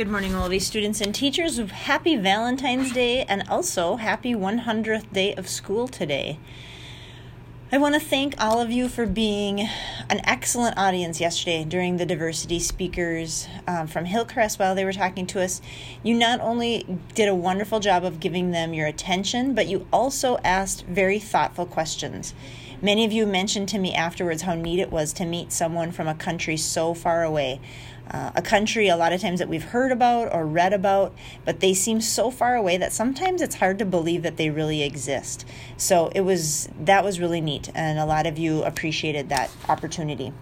Good morning, all of these students and teachers. Happy Valentine's Day and also happy 100th day of school today. I want to thank all of you for being an excellent audience yesterday during the diversity speakers um, from Hillcrest while they were talking to us. You not only did a wonderful job of giving them your attention, but you also asked very thoughtful questions. Many of you mentioned to me afterwards how neat it was to meet someone from a country so far away. Uh, a country a lot of times that we've heard about or read about, but they seem so far away that sometimes it's hard to believe that they really exist. So it was that was really neat, and a lot of you appreciated that opportunity.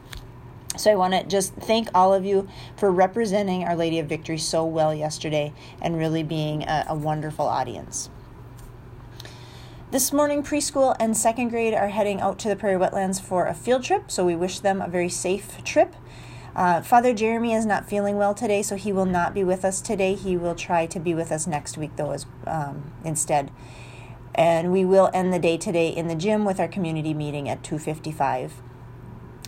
So I want to just thank all of you for representing Our Lady of Victory so well yesterday and really being a, a wonderful audience. This morning, preschool and second grade are heading out to the prairie wetlands for a field trip, so we wish them a very safe trip. Uh, Father Jeremy is not feeling well today, so he will not be with us today. He will try to be with us next week, though, as um, instead. And we will end the day today in the gym with our community meeting at 2:55.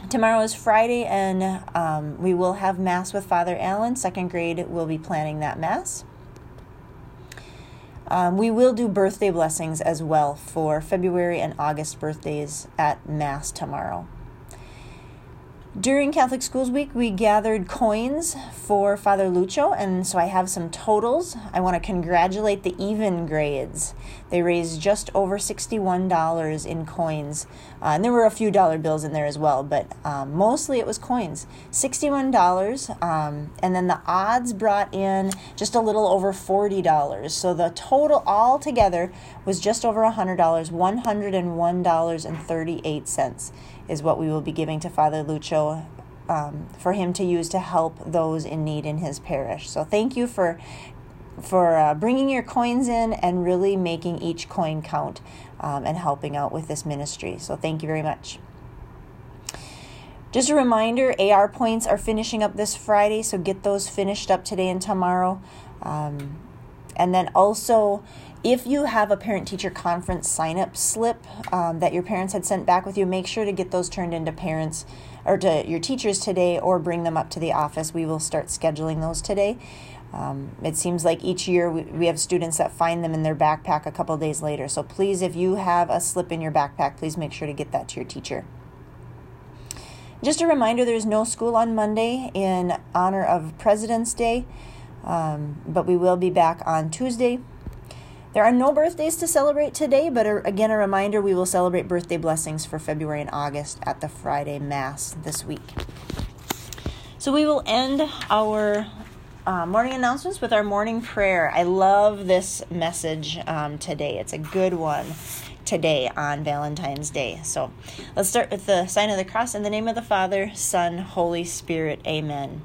Tomorrow is Friday, and um, we will have mass with Father Allen. Second grade will be planning that mass. Um, we will do birthday blessings as well for February and August birthdays at Mass tomorrow. During Catholic Schools Week, we gathered coins for Father Lucho, and so I have some totals. I want to congratulate the even grades. They raised just over $61 in coins, uh, and there were a few dollar bills in there as well, but um, mostly it was coins. $61, um, and then the odds brought in just a little over $40. So the total all together was just over $100, $101.38 is what we will be giving to Father Lucho um, for him to use to help those in need in his parish. So thank you for for uh, bringing your coins in and really making each coin count um, and helping out with this ministry. So thank you very much. Just a reminder AR points are finishing up this Friday, so get those finished up today and tomorrow. Um, and then also, if you have a parent teacher conference sign up slip um, that your parents had sent back with you, make sure to get those turned into parents or to your teachers today or bring them up to the office. We will start scheduling those today. Um, it seems like each year we, we have students that find them in their backpack a couple days later. So please, if you have a slip in your backpack, please make sure to get that to your teacher. Just a reminder there's no school on Monday in honor of President's Day, um, but we will be back on Tuesday there are no birthdays to celebrate today, but again, a reminder we will celebrate birthday blessings for February and August at the Friday Mass this week. So we will end our uh, morning announcements with our morning prayer. I love this message um, today, it's a good one today on Valentine's Day. So let's start with the sign of the cross in the name of the Father, Son, Holy Spirit. Amen.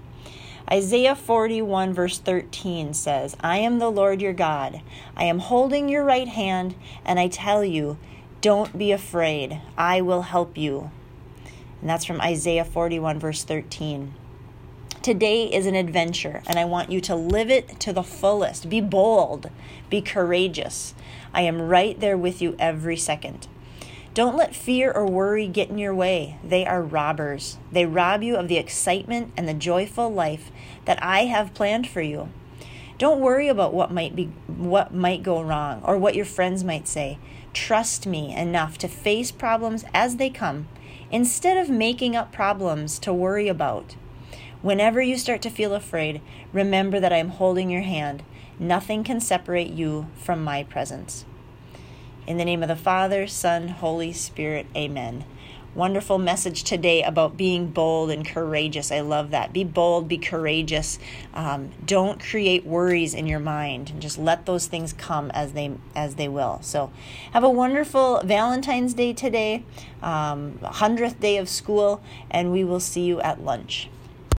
Isaiah 41, verse 13 says, I am the Lord your God. I am holding your right hand, and I tell you, don't be afraid. I will help you. And that's from Isaiah 41, verse 13. Today is an adventure, and I want you to live it to the fullest. Be bold, be courageous. I am right there with you every second. Don't let fear or worry get in your way. They are robbers. They rob you of the excitement and the joyful life that I have planned for you. Don't worry about what might be what might go wrong or what your friends might say. Trust me enough to face problems as they come instead of making up problems to worry about. Whenever you start to feel afraid, remember that I am holding your hand. Nothing can separate you from my presence. In the name of the Father, Son, Holy Spirit, amen. Wonderful message today about being bold and courageous. I love that. Be bold, be courageous. Um, don't create worries in your mind, and just let those things come as they as they will. So, have a wonderful Valentine's Day today, um, hundredth day of school, and we will see you at lunch.